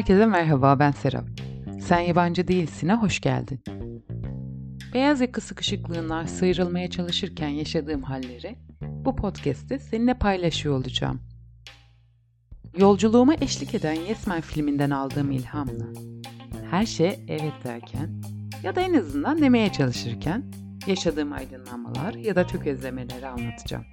Herkese merhaba ben Serap. Sen yabancı değilsin'e hoş geldin. Beyaz yaka sıkışıklığından sıyrılmaya çalışırken yaşadığım halleri bu podcast'te seninle paylaşıyor olacağım. Yolculuğuma eşlik eden Yes Man filminden aldığım ilhamla her şey evet derken ya da en azından demeye çalışırken yaşadığım aydınlanmalar ya da tökezlemeleri anlatacağım.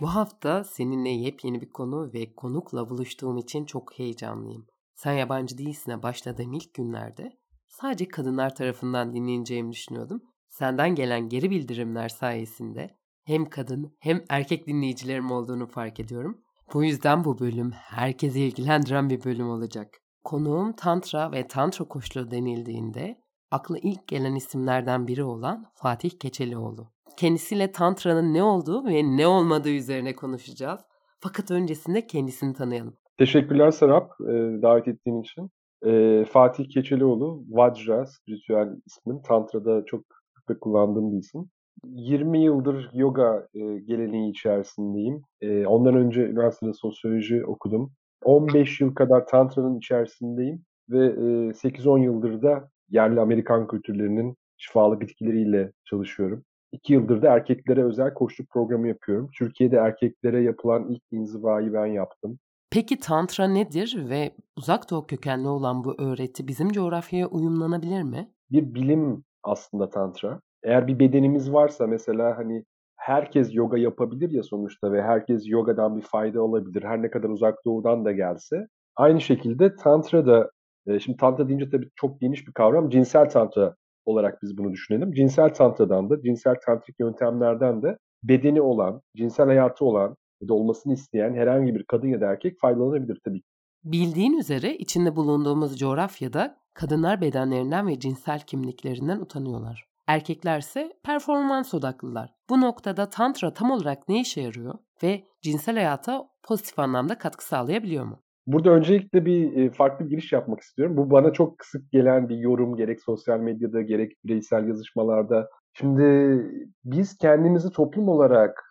Bu hafta seninle yepyeni bir konu ve konukla buluştuğum için çok heyecanlıyım. Sen yabancı değilsine başladığım ilk günlerde sadece kadınlar tarafından dinleneceğimi düşünüyordum. Senden gelen geri bildirimler sayesinde hem kadın hem erkek dinleyicilerim olduğunu fark ediyorum. Bu yüzden bu bölüm herkesi ilgilendiren bir bölüm olacak. Konuğum Tantra ve Tantra koşulu denildiğinde akla ilk gelen isimlerden biri olan Fatih Keçelioğlu. Kendisiyle Tantra'nın ne olduğu ve ne olmadığı üzerine konuşacağız. Fakat öncesinde kendisini tanıyalım. Teşekkürler Serap e, davet ettiğin için. E, Fatih Keçelioğlu, Vajra, spiritüel ismim. Tantra'da çok sık kullandığım bir isim. 20 yıldır yoga e, geleneği içerisindeyim. E, ondan önce üniversitede sosyoloji okudum. 15 yıl kadar Tantra'nın içerisindeyim ve e, 8-10 yıldır da yerli Amerikan kültürlerinin şifalı bitkileriyle çalışıyorum. İki yıldır da erkeklere özel koçluk programı yapıyorum. Türkiye'de erkeklere yapılan ilk inzivayı ben yaptım. Peki Tantra nedir ve uzak doğu kökenli olan bu öğreti bizim coğrafyaya uyumlanabilir mi? Bir bilim aslında Tantra. Eğer bir bedenimiz varsa mesela hani herkes yoga yapabilir ya sonuçta ve herkes yogadan bir fayda alabilir. Her ne kadar uzak doğudan da gelse. Aynı şekilde Tantra da, e, şimdi Tantra deyince tabii çok geniş bir kavram. Cinsel Tantra olarak biz bunu düşünelim. Cinsel tantradan da, cinsel tantrik yöntemlerden de bedeni olan, cinsel hayatı olan ya da olmasını isteyen herhangi bir kadın ya da erkek faydalanabilir tabii Bildiğin üzere içinde bulunduğumuz coğrafyada kadınlar bedenlerinden ve cinsel kimliklerinden utanıyorlar. Erkeklerse performans odaklılar. Bu noktada tantra tam olarak ne işe yarıyor ve cinsel hayata pozitif anlamda katkı sağlayabiliyor mu? Burada öncelikle bir farklı bir giriş yapmak istiyorum. Bu bana çok sık gelen bir yorum gerek sosyal medyada gerek bireysel yazışmalarda. Şimdi biz kendimizi toplum olarak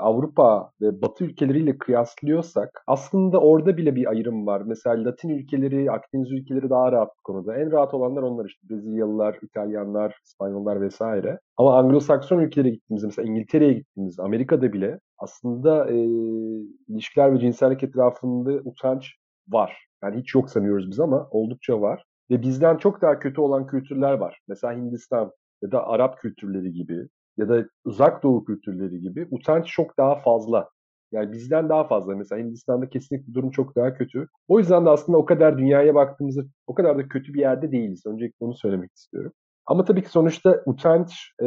Avrupa ve Batı ülkeleriyle kıyaslıyorsak aslında orada bile bir ayrım var. Mesela Latin ülkeleri, Akdeniz ülkeleri daha rahat bu konuda. En rahat olanlar onlar işte Brezilyalılar, İtalyanlar, İspanyollar vesaire. Ama Anglo-Sakson ülkelere gittiğimizde mesela İngiltere'ye gittiğimizde Amerika'da bile aslında e, ilişkiler ve cinsellik etrafında utanç var. Yani hiç yok sanıyoruz biz ama oldukça var. Ve bizden çok daha kötü olan kültürler var. Mesela Hindistan ya da Arap kültürleri gibi ya da uzak doğu kültürleri gibi utanç çok daha fazla. Yani bizden daha fazla. Mesela Hindistan'da kesinlikle durum çok daha kötü. O yüzden de aslında o kadar dünyaya baktığımızda o kadar da kötü bir yerde değiliz. Öncelikle onu söylemek istiyorum. Ama tabii ki sonuçta utanç, e,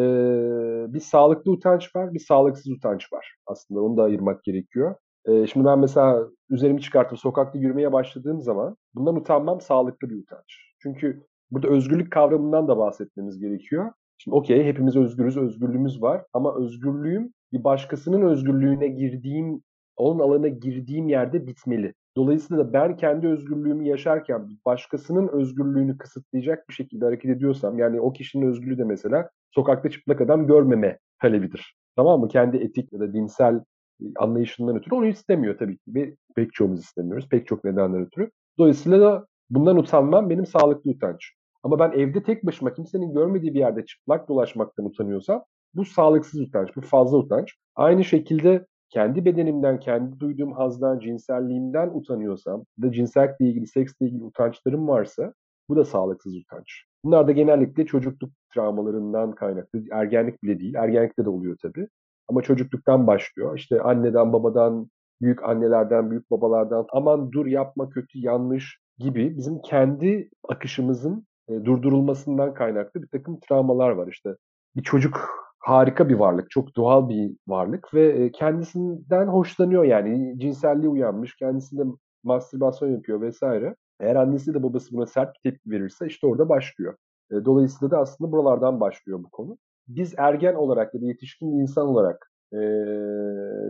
bir sağlıklı utanç var, bir sağlıksız utanç var. Aslında onu da ayırmak gerekiyor. E, şimdi ben mesela üzerimi çıkartıp sokakta yürümeye başladığım zaman bundan utanmam sağlıklı bir utanç. Çünkü burada özgürlük kavramından da bahsetmemiz gerekiyor. Şimdi okey hepimiz özgürüz, özgürlüğümüz var ama özgürlüğüm bir başkasının özgürlüğüne girdiğim, onun alanına girdiğim yerde bitmeli. Dolayısıyla da ben kendi özgürlüğümü yaşarken başkasının özgürlüğünü kısıtlayacak bir şekilde hareket ediyorsam yani o kişinin özgürlüğü de mesela sokakta çıplak adam görmeme talebidir. Tamam mı? Kendi etik ya da dinsel e, anlayışından ötürü onu istemiyor tabii ki. Ve pek çoğumuz istemiyoruz. Pek çok nedenden ötürü. Dolayısıyla da bundan utanmam benim sağlıklı utanç. Ama ben evde tek başıma kimsenin görmediği bir yerde çıplak dolaşmaktan utanıyorsam bu sağlıksız utanç, bu fazla utanç. Aynı şekilde kendi bedenimden, kendi duyduğum hazdan, cinselliğimden utanıyorsam da cinsellikle ilgili, seksle ilgili utançlarım varsa bu da sağlıksız utanç. Bunlar da genellikle çocukluk travmalarından kaynaklı. Ergenlik bile değil. Ergenlikte de oluyor tabii. Ama çocukluktan başlıyor. İşte anneden, babadan, büyük annelerden, büyük babalardan aman dur yapma kötü, yanlış gibi bizim kendi akışımızın e, durdurulmasından kaynaklı bir takım travmalar var. İşte bir çocuk harika bir varlık, çok doğal bir varlık ve e, kendisinden hoşlanıyor yani cinselliği uyanmış, kendisinde mastürbasyon yapıyor vesaire. Eğer annesi de babası buna sert bir tepki verirse işte orada başlıyor. E, dolayısıyla da aslında buralardan başlıyor bu konu. Biz ergen olarak ya da yetişkin insan olarak e,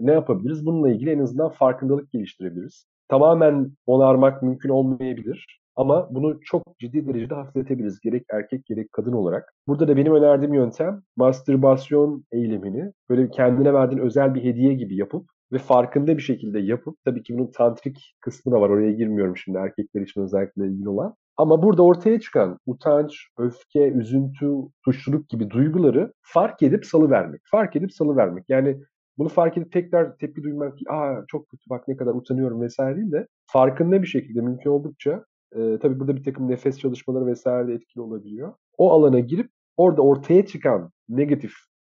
ne yapabiliriz? Bununla ilgili en azından farkındalık geliştirebiliriz. Tamamen onarmak mümkün olmayabilir. Ama bunu çok ciddi derecede hafifletebiliriz. Gerek erkek gerek kadın olarak. Burada da benim önerdiğim yöntem mastürbasyon eylemini böyle kendine verdiğin özel bir hediye gibi yapıp ve farkında bir şekilde yapıp tabii ki bunun tantrik kısmı da var oraya girmiyorum şimdi erkekler için özellikle ilgili olan. Ama burada ortaya çıkan utanç, öfke, üzüntü, suçluluk gibi duyguları fark edip salıvermek. Fark edip salıvermek. Yani bunu fark edip tekrar tepki duymak, aa çok kötü bak ne kadar utanıyorum vesaire değil de farkında bir şekilde mümkün oldukça e, tabii burada bir takım nefes çalışmaları vesaire de etkili olabiliyor. O alana girip orada ortaya çıkan negatif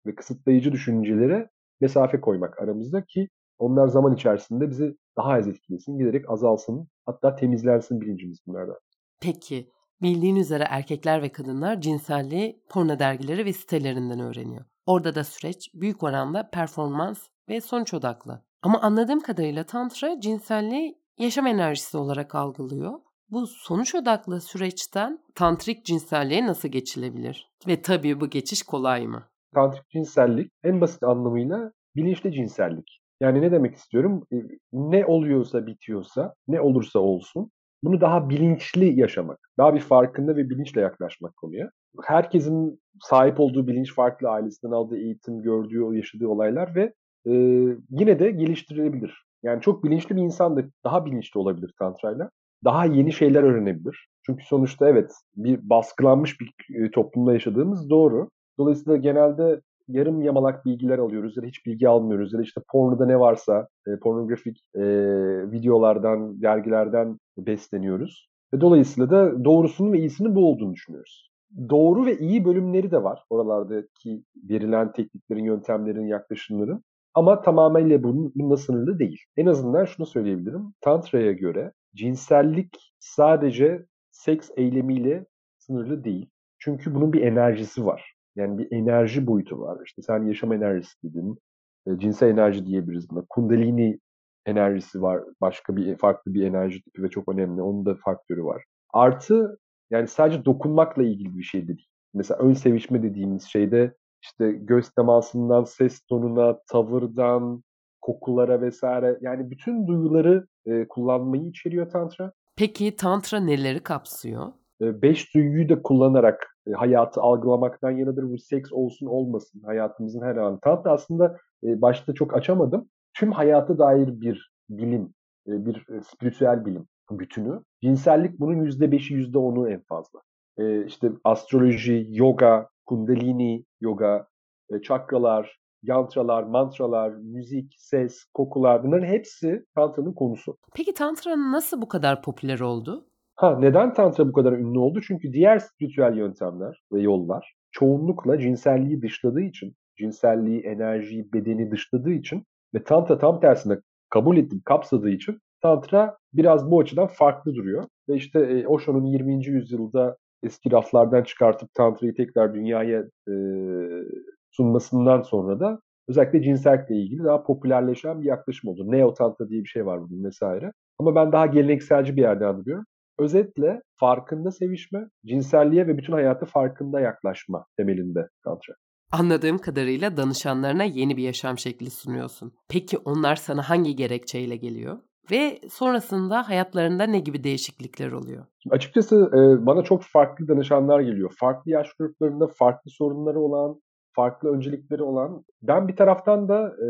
ve kısıtlayıcı düşüncelere mesafe koymak aramızda ki onlar zaman içerisinde bizi daha az etkilesin, giderek azalsın, hatta temizlensin bilincimiz bunlardan. Peki, bildiğin üzere erkekler ve kadınlar cinselliği porno dergileri ve sitelerinden öğreniyor. Orada da süreç büyük oranda performans ve sonuç odaklı. Ama anladığım kadarıyla tantra cinselliği yaşam enerjisi olarak algılıyor. Bu sonuç odaklı süreçten tantrik cinselliğe nasıl geçilebilir? Ve tabii bu geçiş kolay mı? Tantrik cinsellik en basit anlamıyla bilinçli cinsellik. Yani ne demek istiyorum? E, ne oluyorsa bitiyorsa, ne olursa olsun bunu daha bilinçli yaşamak. Daha bir farkında ve bilinçle yaklaşmak konuya. Herkesin sahip olduğu bilinç farklı, ailesinden aldığı eğitim, gördüğü, yaşadığı olaylar ve e, yine de geliştirilebilir. Yani çok bilinçli bir insan da daha bilinçli olabilir tantrayla. Daha yeni şeyler öğrenebilir. Çünkü sonuçta evet bir baskılanmış bir e, toplumda yaşadığımız doğru. Dolayısıyla genelde yarım yamalak bilgiler alıyoruz ya da hiç bilgi almıyoruz ya da işte pornoda ne varsa e, pornografik e, videolardan, dergilerden besleniyoruz. Ve dolayısıyla da doğrusunun ve iyisinin bu olduğunu düşünüyoruz. Doğru ve iyi bölümleri de var oralardaki verilen tekniklerin, yöntemlerin, yaklaşımların. Ama tamamıyla bunun, bununla sınırlı değil. En azından şunu söyleyebilirim. Tantra'ya göre cinsellik sadece seks eylemiyle sınırlı değil. Çünkü bunun bir enerjisi var. Yani bir enerji boyutu var. İşte sen yaşam enerjisi dedin. E, cinsel enerji diyebiliriz buna. Kundalini enerjisi var. Başka bir farklı bir enerji tipi ve çok önemli. Onun da faktörü var. Artı yani sadece dokunmakla ilgili bir şey de değil. Mesela ön sevişme dediğimiz şeyde işte göz temasından ses tonuna, tavırdan, kokulara vesaire yani bütün duyuları e, kullanmayı içeriyor tantra. Peki tantra neleri kapsıyor? E, beş duyuyu da kullanarak e, hayatı algılamaktan yanadır. Bu seks olsun olmasın hayatımızın her anı. Tantra aslında e, başta çok açamadım. Tüm hayata dair bir bilim, e, bir e, spiritüel bilim bütünü. Cinsellik bunun yüzde beşi, yüzde onu en fazla. E, işte astroloji, yoga, kundalini yoga, e, çakralar, yantralar, mantralar, müzik, ses, kokular bunların hepsi Tantra'nın konusu. Peki Tantra nasıl bu kadar popüler oldu? Ha neden Tantra bu kadar ünlü oldu? Çünkü diğer spiritüel yöntemler ve yollar çoğunlukla cinselliği dışladığı için, cinselliği, enerjiyi, bedeni dışladığı için ve Tantra tam tersine kabul edip kapsadığı için Tantra biraz bu açıdan farklı duruyor. Ve işte e, Osho'nun 20. yüzyılda eski raflardan çıkartıp Tantra'yı tekrar dünyaya e, sunmasından sonra da özellikle cinsellikle ilgili daha popülerleşen bir yaklaşım oldu. Neo Tantra diye bir şey var bugün vesaire. Ama ben daha gelenekselci bir yerden duruyorum. Özetle farkında sevişme, cinselliğe ve bütün hayatı farkında yaklaşma temelinde Tantra. Anladığım kadarıyla danışanlarına yeni bir yaşam şekli sunuyorsun. Peki onlar sana hangi gerekçeyle geliyor? Ve sonrasında hayatlarında ne gibi değişiklikler oluyor? Açıkçası e, bana çok farklı danışanlar geliyor. Farklı yaş gruplarında farklı sorunları olan, farklı öncelikleri olan. Ben bir taraftan da e,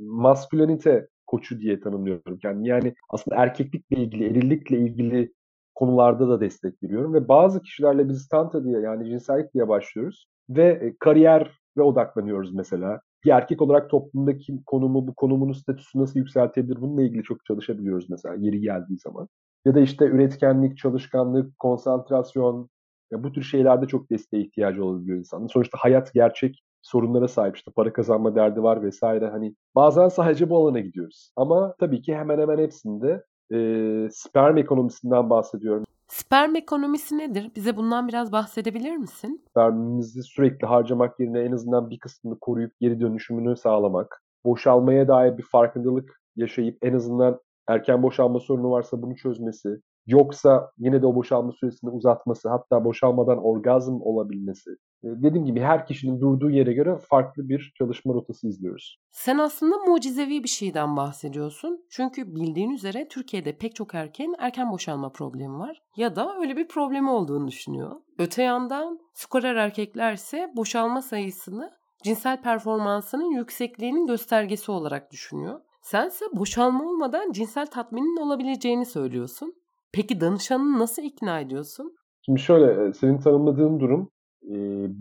maskülenite koçu diye tanımlıyorum. Yani, yani aslında erkeklikle ilgili, erillikle ilgili konularda da destek veriyorum. Ve bazı kişilerle biz tantra diye yani cinsellik diye başlıyoruz. Ve e, kariyer ve odaklanıyoruz mesela. Bir erkek olarak toplumdaki konumu, bu konumunun statüsü nasıl yükseltebilir bununla ilgili çok çalışabiliyoruz mesela yeri geldiği zaman. Ya da işte üretkenlik, çalışkanlık, konsantrasyon, ya bu tür şeylerde çok desteğe ihtiyacı olabiliyor insanın. Sonuçta hayat gerçek sorunlara sahip işte para kazanma derdi var vesaire hani bazen sadece bu alana gidiyoruz. Ama tabii ki hemen hemen hepsinde e, sperm ekonomisinden bahsediyorum. Sperm ekonomisi nedir? Bize bundan biraz bahsedebilir misin? Spermimizi sürekli harcamak yerine en azından bir kısmını koruyup geri dönüşümünü sağlamak. Boşalmaya dair bir farkındalık yaşayıp en azından erken boşalma sorunu varsa bunu çözmesi. Yoksa yine de o boşalma süresini uzatması, hatta boşalmadan orgazm olabilmesi. E, dediğim gibi her kişinin durduğu yere göre farklı bir çalışma rotası izliyoruz. Sen aslında mucizevi bir şeyden bahsediyorsun. Çünkü bildiğin üzere Türkiye'de pek çok erkeğin erken boşalma problemi var. Ya da öyle bir problemi olduğunu düşünüyor. Öte yandan skorer erkekler ise boşalma sayısını cinsel performansının yüksekliğinin göstergesi olarak düşünüyor. Sense boşalma olmadan cinsel tatminin olabileceğini söylüyorsun. Peki danışanını nasıl ikna ediyorsun? Şimdi şöyle, e, senin tanımladığın durum e,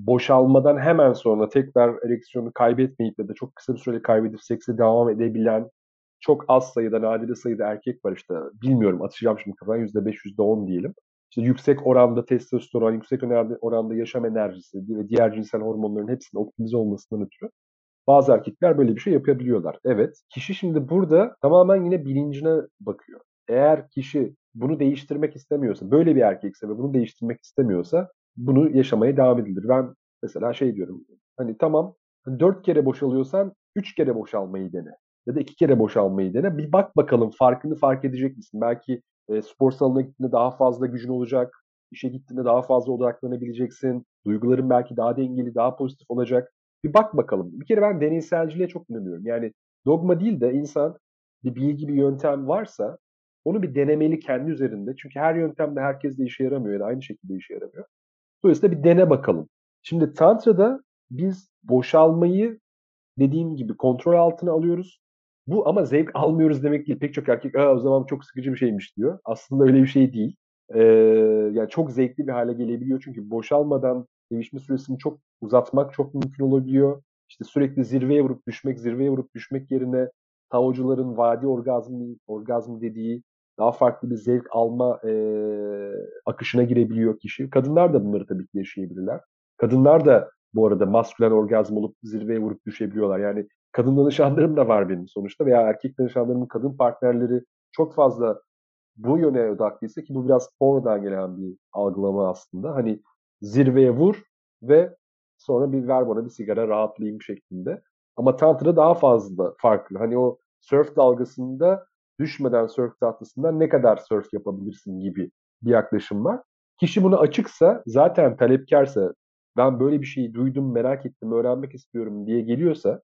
boşalmadan hemen sonra tekrar ereksiyonu kaybetmeyip ya da çok kısa bir süre kaybedip sekse devam edebilen çok az sayıda, nadide sayıda erkek var işte. Bilmiyorum, atacağım şimdi kafaya %5, %10 diyelim. İşte yüksek oranda testosteron, yüksek oranda yaşam enerjisi ve diğer cinsel hormonların hepsinin optimize olmasından ötürü bazı erkekler böyle bir şey yapabiliyorlar. Evet. Kişi şimdi burada tamamen yine bilincine bakıyor. Eğer kişi bunu değiştirmek istemiyorsa, böyle bir erkekse ve bunu değiştirmek istemiyorsa bunu yaşamaya devam edilir. Ben mesela şey diyorum. Hani tamam dört kere boşalıyorsan üç kere boşalmayı dene. Ya da iki kere boşalmayı dene. Bir bak bakalım farkını fark edecek misin? Belki e, spor salonuna gittiğinde daha fazla gücün olacak. İşe gittiğinde daha fazla odaklanabileceksin. Duyguların belki daha dengeli, daha pozitif olacak. Bir bak bakalım. Bir kere ben deneyselciliğe çok inanıyorum. Yani dogma değil de insan bir bilgi, bir yöntem varsa onu bir denemeli kendi üzerinde. Çünkü her yöntem de herkes de işe yaramıyor ya da aynı şekilde işe yaramıyor. Dolayısıyla bir dene bakalım. Şimdi Tantra'da biz boşalmayı dediğim gibi kontrol altına alıyoruz. Bu ama zevk almıyoruz demek değil. Pek çok erkek o zaman çok sıkıcı bir şeymiş diyor. Aslında öyle bir şey değil. Ee, yani çok zevkli bir hale gelebiliyor. Çünkü boşalmadan değişme süresini çok uzatmak çok mümkün olabiliyor. İşte sürekli zirveye vurup düşmek, zirveye vurup düşmek yerine taocuların vadi orgazmı, orgazmı dediği daha farklı bir zevk alma e, akışına girebiliyor kişi. Kadınlar da bunları tabii ki yaşayabilirler. Kadınlar da bu arada maskülen orgazm olup zirveye vurup düşebiliyorlar. Yani kadın danışanlarım da var benim sonuçta veya erkek danışanlarımın kadın partnerleri çok fazla bu yöne odaklıysa ki bu biraz sonradan gelen bir algılama aslında. Hani zirveye vur ve sonra bir ver bana bir sigara rahatlayayım şeklinde. Ama Tantra daha fazla farklı. Hani o surf dalgasında düşmeden surf tahtasından ne kadar surf yapabilirsin gibi bir yaklaşım var. Kişi buna açıksa, zaten talepkarsa, ben böyle bir şeyi duydum, merak ettim, öğrenmek istiyorum diye geliyorsa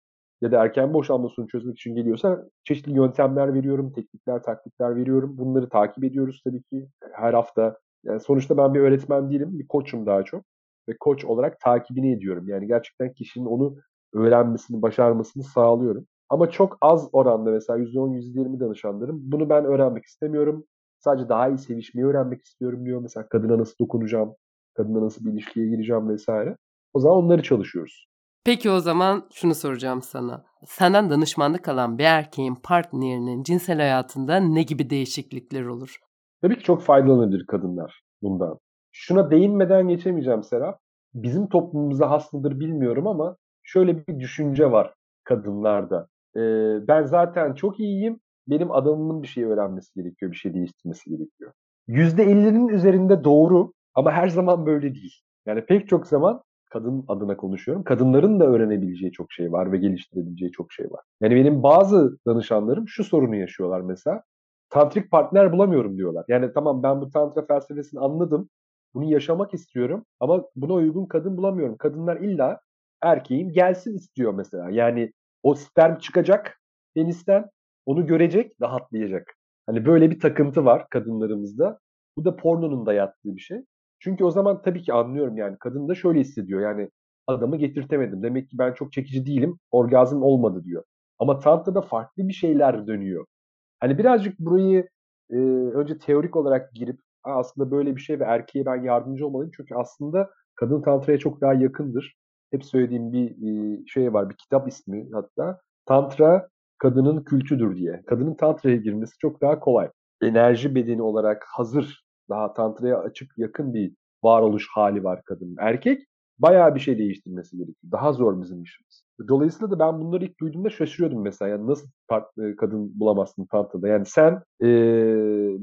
ya da erken boşanmasını çözmek için geliyorsa çeşitli yöntemler veriyorum, teknikler, taktikler veriyorum. Bunları takip ediyoruz tabii ki her hafta. Yani sonuçta ben bir öğretmen değilim, bir koçum daha çok. Ve koç olarak takibini ediyorum. Yani gerçekten kişinin onu öğrenmesini, başarmasını sağlıyorum. Ama çok az oranda mesela %10, %20 danışanlarım bunu ben öğrenmek istemiyorum. Sadece daha iyi sevişmeyi öğrenmek istiyorum diyor. Mesela kadına nasıl dokunacağım, kadına nasıl bir ilişkiye gireceğim vesaire. O zaman onları çalışıyoruz. Peki o zaman şunu soracağım sana. Senden danışmanlık alan bir erkeğin partnerinin cinsel hayatında ne gibi değişiklikler olur? Tabii ki çok faydalanabilir kadınlar bundan. Şuna değinmeden geçemeyeceğim Serap. Bizim toplumumuza has mıdır bilmiyorum ama şöyle bir düşünce var kadınlarda. Ee, ben zaten çok iyiyim. Benim adamımın bir şey öğrenmesi gerekiyor, bir şey değiştirmesi gerekiyor. %50'nin üzerinde doğru ama her zaman böyle değil. Yani pek çok zaman kadın adına konuşuyorum. Kadınların da öğrenebileceği çok şey var ve geliştirebileceği çok şey var. Yani benim bazı danışanlarım şu sorunu yaşıyorlar mesela. Tantrik partner bulamıyorum diyorlar. Yani tamam ben bu tantra felsefesini anladım. Bunu yaşamak istiyorum ama buna uygun kadın bulamıyorum. Kadınlar illa erkeğin gelsin istiyor mesela. Yani o sperm çıkacak penisten, onu görecek, rahatlayacak. Hani böyle bir takıntı var kadınlarımızda. Bu da pornonun da yattığı bir şey. Çünkü o zaman tabii ki anlıyorum yani kadın da şöyle hissediyor yani adamı getirtemedim. Demek ki ben çok çekici değilim. Orgazm olmadı diyor. Ama Tantra'da farklı bir şeyler dönüyor. Hani birazcık burayı e, önce teorik olarak girip aslında böyle bir şey ve erkeğe ben yardımcı olmalıyım. Çünkü aslında kadın Tantra'ya çok daha yakındır. Hep söylediğim bir e, şey var, bir kitap ismi hatta. Tantra kadının kültüdür diye. Kadının Tantra'ya girmesi çok daha kolay. Enerji bedeni olarak hazır daha tantraya açık, yakın bir varoluş hali var kadının. Erkek bayağı bir şey değiştirmesi gerekiyor. Daha zor bizim işimiz. Dolayısıyla da ben bunları ilk duyduğumda şaşırıyordum mesela. Yani nasıl part- kadın bulamazsın tantrada? Yani sen e,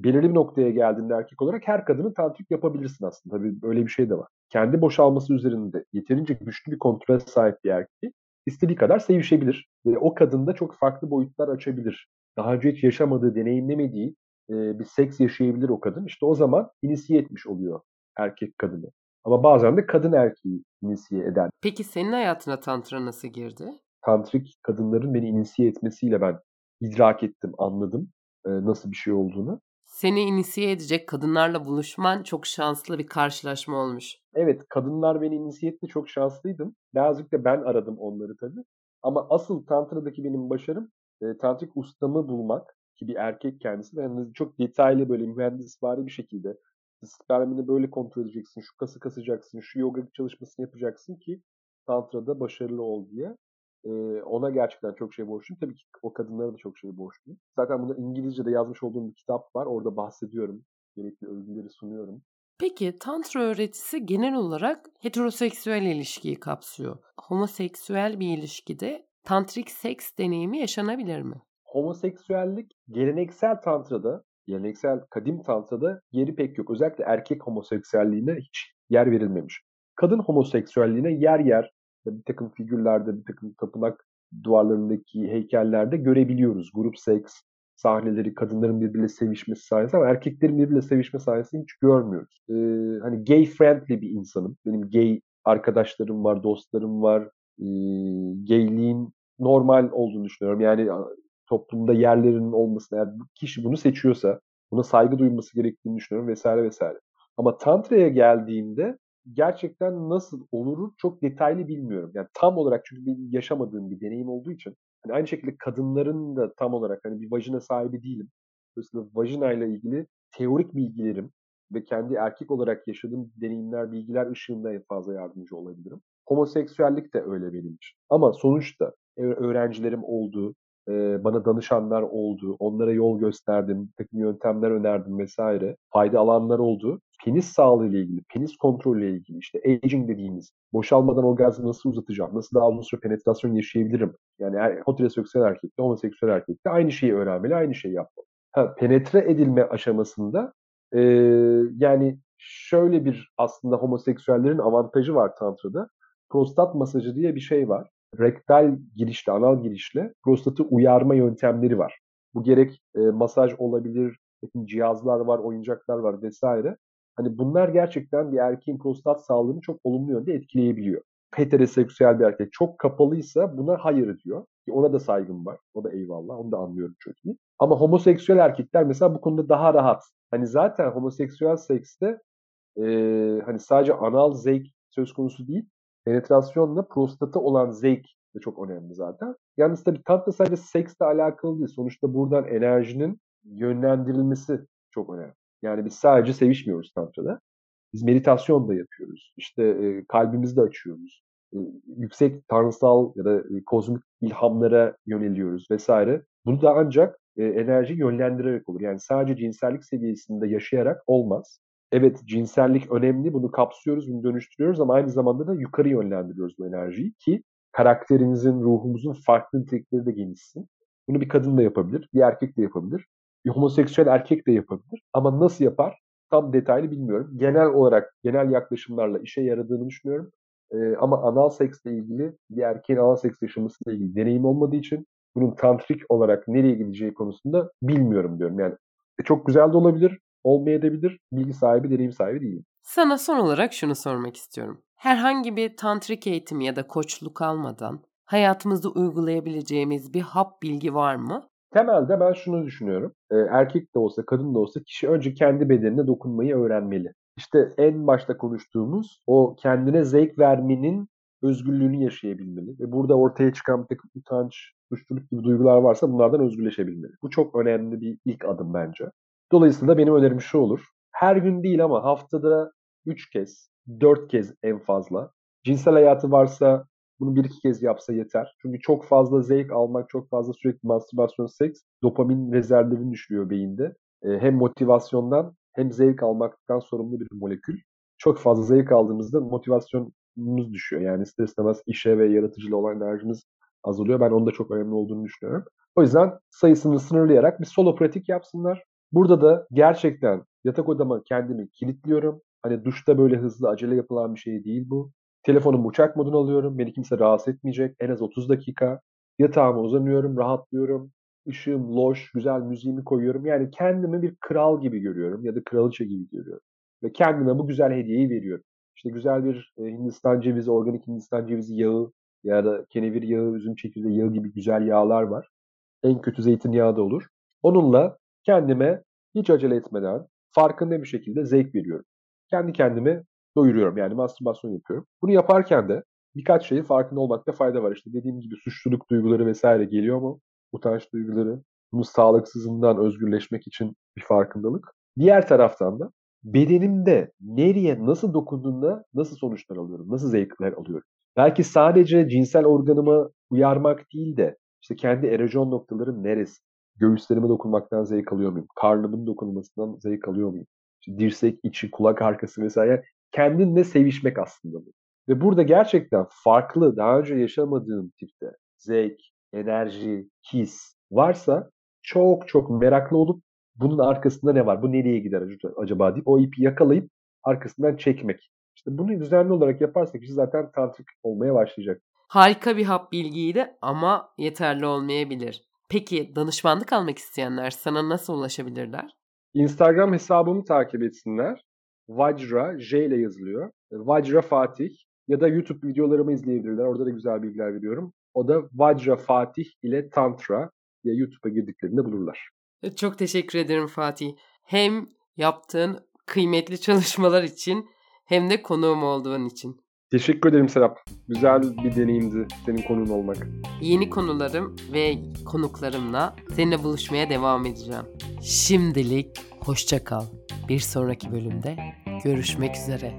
belirli bir noktaya geldiğinde erkek olarak her kadını tantrik yapabilirsin aslında. Tabii öyle bir şey de var. Kendi boşalması üzerinde yeterince güçlü bir kontrole sahip bir erkek istediği kadar sevişebilir. Ve o kadında çok farklı boyutlar açabilir. Daha önce hiç yaşamadığı, deneyimlemediği e, bir seks yaşayabilir o kadın. İşte o zaman inisiye etmiş oluyor erkek kadını. Ama bazen de kadın erkeği inisiye eder. Peki senin hayatına tantra nasıl girdi? Tantrik kadınların beni inisiye etmesiyle ben idrak ettim, anladım e, nasıl bir şey olduğunu. Seni inisiye edecek kadınlarla buluşman çok şanslı bir karşılaşma olmuş. Evet, kadınlar beni inisiye etti, çok şanslıydım. Birazcık da ben aradım onları tabii. Ama asıl tantradaki benim başarım e, tantrik ustamı bulmak ki bir erkek kendisi ve yani çok detaylı böyle mühendisvari bir şekilde spermini böyle kontrol edeceksin, şu kası kasacaksın, şu yoga çalışmasını yapacaksın ki tantrada başarılı ol diye. Ee, ona gerçekten çok şey borçluyum. Tabii ki o kadınlara da çok şey borçluyum. Zaten bunu İngilizce'de yazmış olduğum bir kitap var. Orada bahsediyorum. Gerekli övgüleri sunuyorum. Peki tantra öğretisi genel olarak heteroseksüel ilişkiyi kapsıyor. Homoseksüel bir ilişkide tantrik seks deneyimi yaşanabilir mi? Homoseksüellik geleneksel tantrada, geleneksel kadim tantrada yeri pek yok. Özellikle erkek homoseksüelliğine hiç yer verilmemiş. Kadın homoseksüelliğine yer yer bir takım figürlerde, bir takım tapınak duvarlarındaki heykellerde görebiliyoruz. Grup seks sahneleri, kadınların birbiriyle sevişmesi sayesinde ama erkeklerin birbiriyle sevişme sayesinde hiç görmüyoruz. Ee, hani gay friendly bir insanım. Benim gay arkadaşlarım var, dostlarım var. Ee, gayliğin normal olduğunu düşünüyorum. Yani toplumda yerlerinin olmasına, eğer kişi bunu seçiyorsa buna saygı duyulması gerektiğini düşünüyorum vesaire vesaire. Ama Tantra'ya geldiğimde gerçekten nasıl olur çok detaylı bilmiyorum. Yani tam olarak çünkü bir yaşamadığım bir deneyim olduğu için. Hani aynı şekilde kadınların da tam olarak hani bir vajina sahibi değilim. Dolayısıyla vajina ile ilgili teorik bilgilerim ve kendi erkek olarak yaşadığım deneyimler, bilgiler ışığında en fazla yardımcı olabilirim. Homoseksüellik de öyle benim için. Ama sonuçta öğrencilerim oldu, bana danışanlar oldu, onlara yol gösterdim, takım yöntemler önerdim vesaire. Fayda alanlar oldu. Penis sağlığı ile ilgili, penis kontrolü ile ilgili, işte aging dediğimiz, boşalmadan orgazmı nasıl uzatacağım, nasıl daha uzun süre penetrasyon yaşayabilirim? Yani er, heteroseksüel erkekte, homoseksüel erkekte aynı şeyi öğrenmeli, aynı şeyi yapmalı. Ha, penetre edilme aşamasında e, yani şöyle bir aslında homoseksüellerin avantajı var Tantra'da. Prostat masajı diye bir şey var rektal girişle, anal girişle prostatı uyarma yöntemleri var. Bu gerek e, masaj olabilir, cihazlar var, oyuncaklar var vesaire. Hani bunlar gerçekten bir erkeğin prostat sağlığını çok olumlu yönde etkileyebiliyor. Heteroseksüel bir erkek çok kapalıysa buna hayır diyor. Ki ona da saygım var. O da eyvallah. Onu da anlıyorum çok iyi. Ama homoseksüel erkekler mesela bu konuda daha rahat. Hani zaten homoseksüel sekste e, hani sadece anal zevk söz konusu değil penetrasyonla prostata olan zevk de çok önemli zaten. Yalnız tabii tantra sadece seksle alakalı değil. Sonuçta buradan enerjinin yönlendirilmesi çok önemli. Yani biz sadece sevişmiyoruz tantrada. Biz meditasyon da yapıyoruz. İşte e, kalbimizi de açıyoruz. E, yüksek tanrısal ya da e, kozmik ilhamlara yöneliyoruz vesaire. Bunu da ancak e, enerji yönlendirerek olur. Yani sadece cinsellik seviyesinde yaşayarak olmaz evet cinsellik önemli bunu kapsıyoruz, bunu dönüştürüyoruz ama aynı zamanda da yukarı yönlendiriyoruz bu enerjiyi ki karakterimizin, ruhumuzun farklı nitelikleri de gelişsin. Bunu bir kadın da yapabilir, bir erkek de yapabilir. Bir homoseksüel erkek de yapabilir. Ama nasıl yapar? Tam detaylı bilmiyorum. Genel olarak, genel yaklaşımlarla işe yaradığını düşünüyorum. Ee, ama anal seksle ilgili, bir erkeğin anal seks yaşamasıyla ilgili deneyim olmadığı için bunun tantrik olarak nereye gideceği konusunda bilmiyorum diyorum. Yani e, çok güzel de olabilir olmayabilir. Bilgi sahibi, deneyim sahibi değilim. Sana son olarak şunu sormak istiyorum. Herhangi bir tantrik eğitimi ya da koçluk almadan hayatımızda uygulayabileceğimiz bir hap bilgi var mı? Temelde ben şunu düşünüyorum. E, erkek de olsa, kadın da olsa kişi önce kendi bedenine dokunmayı öğrenmeli. İşte en başta konuştuğumuz o kendine zevk vermenin özgürlüğünü yaşayabilmeli. Ve burada ortaya çıkan bir takım utanç, suçluluk gibi duygular varsa bunlardan özgürleşebilmeli. Bu çok önemli bir ilk adım bence. Dolayısıyla benim önerim şu olur. Her gün değil ama haftada 3 kez, 4 kez en fazla. Cinsel hayatı varsa bunu bir iki kez yapsa yeter. Çünkü çok fazla zevk almak, çok fazla sürekli mastürbasyon, seks, dopamin rezervlerini düşürüyor beyinde. Ee, hem motivasyondan hem zevk almaktan sorumlu bir molekül. Çok fazla zevk aldığımızda motivasyonumuz düşüyor. Yani ister istemez işe ve yaratıcılığa olan enerjimiz azalıyor. Ben onun da çok önemli olduğunu düşünüyorum. O yüzden sayısını sınırlayarak bir solo pratik yapsınlar. Burada da gerçekten yatak odama kendimi kilitliyorum. Hani duşta böyle hızlı acele yapılan bir şey değil bu. Telefonumu uçak moduna alıyorum. Beni kimse rahatsız etmeyecek. En az 30 dakika. Yatağıma uzanıyorum, rahatlıyorum. ışığım loş, güzel müziğimi koyuyorum. Yani kendimi bir kral gibi görüyorum ya da kraliçe gibi görüyorum. Ve kendime bu güzel hediyeyi veriyorum. İşte güzel bir e, Hindistan cevizi, organik Hindistan cevizi yağı ya da kenevir yağı, üzüm çekirdeği yağı gibi güzel yağlar var. En kötü zeytinyağı da olur. Onunla kendime hiç acele etmeden farkında bir şekilde zevk veriyorum. Kendi kendime doyuruyorum yani mastürbasyon yapıyorum. Bunu yaparken de birkaç şeyin farkında olmakta fayda var. İşte dediğim gibi suçluluk duyguları vesaire geliyor mu? Utanç duyguları. Bunu sağlıksızından özgürleşmek için bir farkındalık. Diğer taraftan da bedenimde nereye nasıl dokunduğunda nasıl sonuçlar alıyorum, nasıl zevkler alıyorum. Belki sadece cinsel organıma uyarmak değil de işte kendi erojon noktalarım neresi? Göğüslerime dokunmaktan zevk alıyor muyum? Karnımın dokunmasından zevk alıyor muyum? İşte dirsek içi, kulak arkası vesaire. Kendinle sevişmek aslında bu. Ve burada gerçekten farklı, daha önce yaşamadığım tipte zevk, enerji, his varsa çok çok meraklı olup bunun arkasında ne var? Bu nereye gider acaba deyip o ipi yakalayıp arkasından çekmek. İşte bunu düzenli olarak yaparsak işte zaten tantrik olmaya başlayacak. Harika bir hap bilgiydi ama yeterli olmayabilir. Peki danışmanlık almak isteyenler sana nasıl ulaşabilirler? Instagram hesabımı takip etsinler. Vajra, J ile yazılıyor. Vajra Fatih ya da YouTube videolarımı izleyebilirler. Orada da güzel bilgiler veriyorum. O da Vajra Fatih ile Tantra diye YouTube'a girdiklerinde bulurlar. Çok teşekkür ederim Fatih. Hem yaptığın kıymetli çalışmalar için hem de konuğum olduğun için. Teşekkür ederim Serap. Güzel bir deneyimdi senin konuğun olmak. Yeni konularım ve konuklarımla seninle buluşmaya devam edeceğim. Şimdilik hoşça kal. Bir sonraki bölümde görüşmek üzere.